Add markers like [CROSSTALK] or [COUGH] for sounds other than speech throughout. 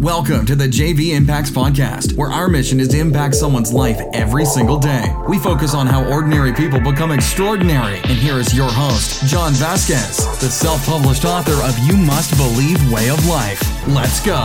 Welcome to the JV Impacts Podcast, where our mission is to impact someone's life every single day. We focus on how ordinary people become extraordinary. And here is your host, John Vasquez, the self published author of You Must Believe Way of Life. Let's go.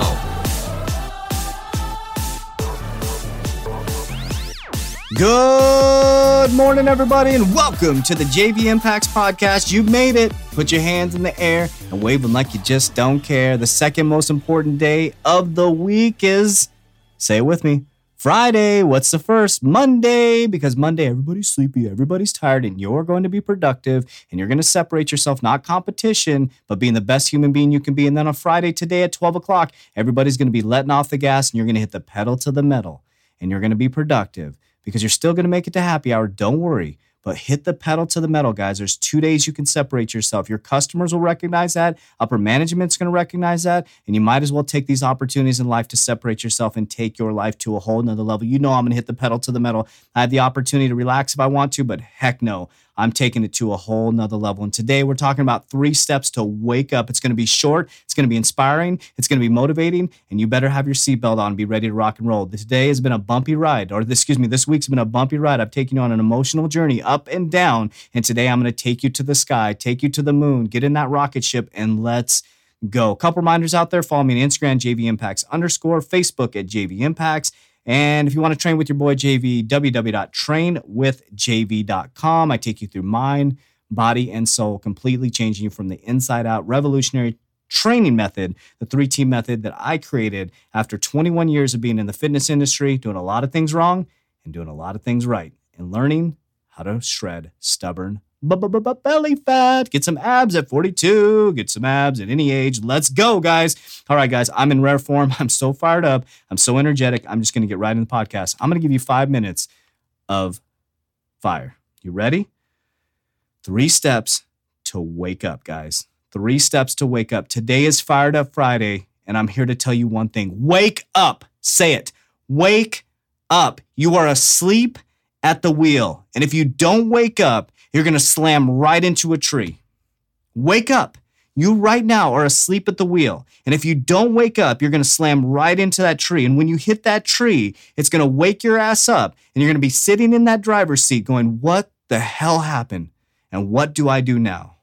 Good morning, everybody, and welcome to the JV Impacts Podcast. You made it. Put your hands in the air and them like you just don't care. The second most important day of the week is, say it with me, Friday. What's the first? Monday, because Monday, everybody's sleepy, everybody's tired, and you're going to be productive and you're going to separate yourself, not competition, but being the best human being you can be. And then on Friday, today at 12 o'clock, everybody's going to be letting off the gas and you're going to hit the pedal to the metal and you're going to be productive because you're still going to make it to happy hour. Don't worry. But hit the pedal to the metal, guys. There's two days you can separate yourself. Your customers will recognize that. Upper management's going to recognize that. And you might as well take these opportunities in life to separate yourself and take your life to a whole nother level. You know, I'm going to hit the pedal to the metal. I have the opportunity to relax if I want to, but heck no. I'm taking it to a whole nother level. And today we're talking about three steps to wake up. It's going to be short, it's going to be inspiring, it's going to be motivating, and you better have your seatbelt on, and be ready to rock and roll. Today has been a bumpy ride, or excuse me, this week's been a bumpy ride. I've taken you on an emotional journey up and down. And today I'm going to take you to the sky, take you to the moon, get in that rocket ship, and let's go. Couple reminders out there. Follow me on Instagram, JV Impacts underscore, Facebook at JV Impacts. And if you want to train with your boy JV, www.trainwithjv.com. I take you through mind, body, and soul, completely changing you from the inside out. Revolutionary training method, the three team method that I created after 21 years of being in the fitness industry, doing a lot of things wrong and doing a lot of things right, and learning how to shred stubborn belly fat. Get some abs at 42. Get some abs at any age. Let's go, guys. All right, guys, I'm in rare form. [LAUGHS] I'm so fired up. I'm so energetic. I'm just going to get right in the podcast. I'm going to give you five minutes of fire. You ready? Three steps to wake up, guys. Three steps to wake up. Today is Fired Up Friday, and I'm here to tell you one thing wake up. Say it. Wake up. You are asleep at the wheel. And if you don't wake up, you're going to slam right into a tree. Wake up. You right now are asleep at the wheel. And if you don't wake up, you're going to slam right into that tree. And when you hit that tree, it's going to wake your ass up. And you're going to be sitting in that driver's seat going, What the hell happened? And what do I do now?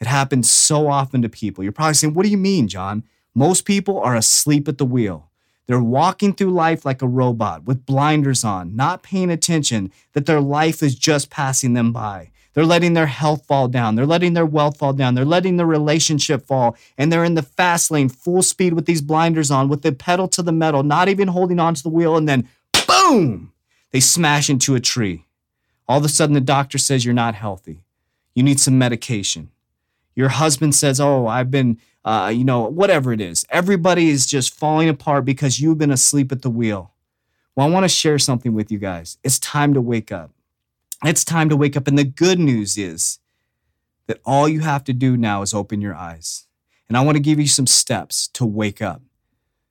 It happens so often to people. You're probably saying, What do you mean, John? Most people are asleep at the wheel. They're walking through life like a robot with blinders on, not paying attention that their life is just passing them by. They're letting their health fall down. They're letting their wealth fall down. They're letting their relationship fall. And they're in the fast lane, full speed with these blinders on, with the pedal to the metal, not even holding onto the wheel. And then, boom, they smash into a tree. All of a sudden, the doctor says you're not healthy. You need some medication. Your husband says, Oh, I've been uh, you know, whatever it is. Everybody is just falling apart because you've been asleep at the wheel. Well, I want to share something with you guys. It's time to wake up. It's time to wake up. And the good news is that all you have to do now is open your eyes. And I want to give you some steps to wake up.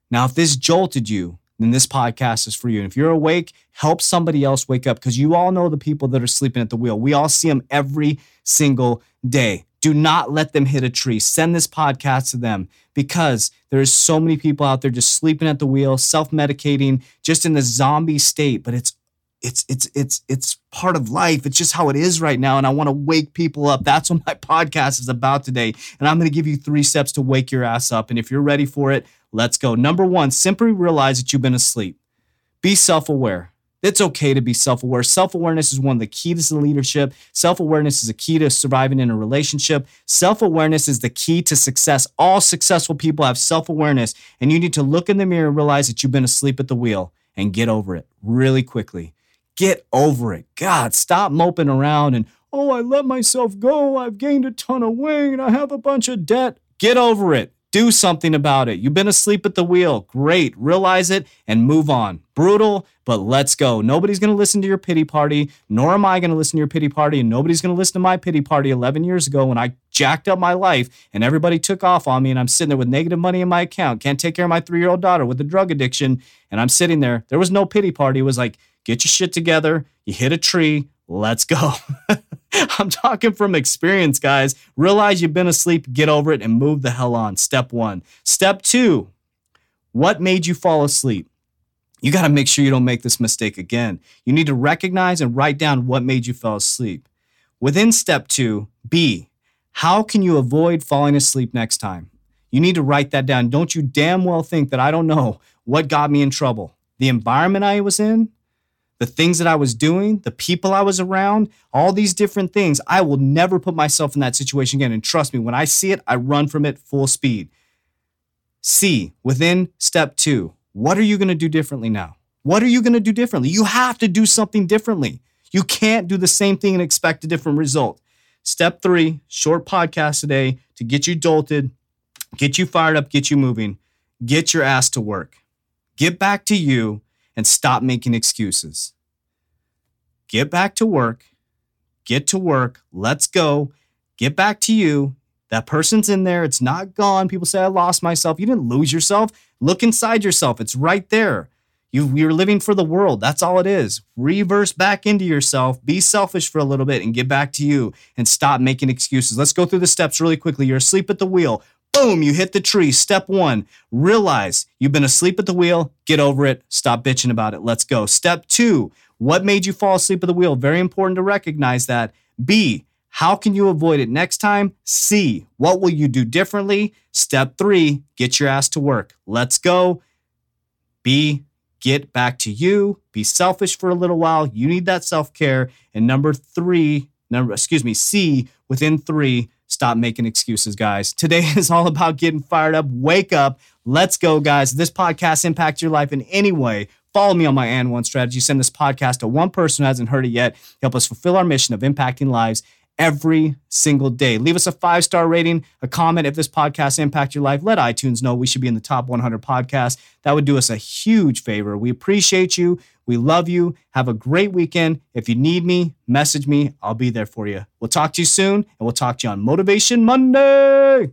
Now, if this jolted you, then this podcast is for you. And if you're awake, help somebody else wake up because you all know the people that are sleeping at the wheel. We all see them every single day. Do not let them hit a tree. Send this podcast to them because there's so many people out there just sleeping at the wheel, self-medicating, just in the zombie state, but it's it's it's it's it's part of life. It's just how it is right now and I want to wake people up. That's what my [LAUGHS] podcast is about today. And I'm going to give you 3 steps to wake your ass up and if you're ready for it, let's go. Number 1, simply realize that you've been asleep. Be self-aware. It's okay to be self aware. Self awareness is one of the keys to leadership. Self awareness is a key to surviving in a relationship. Self awareness is the key to success. All successful people have self awareness, and you need to look in the mirror and realize that you've been asleep at the wheel and get over it really quickly. Get over it. God, stop moping around and, oh, I let myself go. I've gained a ton of weight and I have a bunch of debt. Get over it. Do something about it. You've been asleep at the wheel. Great. Realize it and move on. Brutal, but let's go. Nobody's going to listen to your pity party, nor am I going to listen to your pity party, and nobody's going to listen to my pity party 11 years ago when I jacked up my life and everybody took off on me and I'm sitting there with negative money in my account, can't take care of my three year old daughter with a drug addiction, and I'm sitting there. There was no pity party. It was like, get your shit together. You hit a tree. Let's go. [LAUGHS] [LAUGHS] I'm talking from experience, guys. Realize you've been asleep, get over it, and move the hell on. Step one. Step two, What made you fall asleep? You got to make sure you don't make this mistake again. You need to recognize and write down what made you fall asleep. Within step two, B, how can you avoid falling asleep next time? You need to write that down. Don't you damn well think that I don't know what got me in trouble. The environment I was in, the things that I was doing, the people I was around, all these different things. I will never put myself in that situation again. And trust me, when I see it, I run from it full speed. C, within step two, what are you going to do differently now? What are you going to do differently? You have to do something differently. You can't do the same thing and expect a different result. Step three, short podcast today to get you jolted, get you fired up, get you moving, get your ass to work. Get back to you and stop making excuses. Get back to work. Get to work. Let's go. Get back to you. That person's in there. It's not gone. People say, I lost myself. You didn't lose yourself. Look inside yourself. It's right there. You, you're living for the world. That's all it is. Reverse back into yourself. Be selfish for a little bit and get back to you and stop making excuses. Let's go through the steps really quickly. You're asleep at the wheel. Boom, you hit the tree. Step one, realize you've been asleep at the wheel. Get over it. Stop bitching about it. Let's go. Step two, what made you fall asleep at the wheel? Very important to recognize that. B, how can you avoid it next time? C, what will you do differently? Step three, get your ass to work. Let's go. B, get back to you. Be selfish for a little while. You need that self care. And number three, number, excuse me, C, within three, stop making excuses, guys. Today [LAUGHS] is all about getting fired up. Wake up. Let's go, guys. This podcast impacts your life in any way. Follow me on my and one strategy. Send this podcast to one person who hasn't heard it yet. Help us fulfill our mission of impacting lives every single day. Leave us a five star rating, a comment if this podcast impact your life. Let iTunes know we should be in the top 100 podcasts. That would do us a huge favor. We appreciate you. We love you. Have a great weekend. If you need me, message me. I'll be there for you. We'll talk to you soon, and we'll talk to you on Motivation Monday.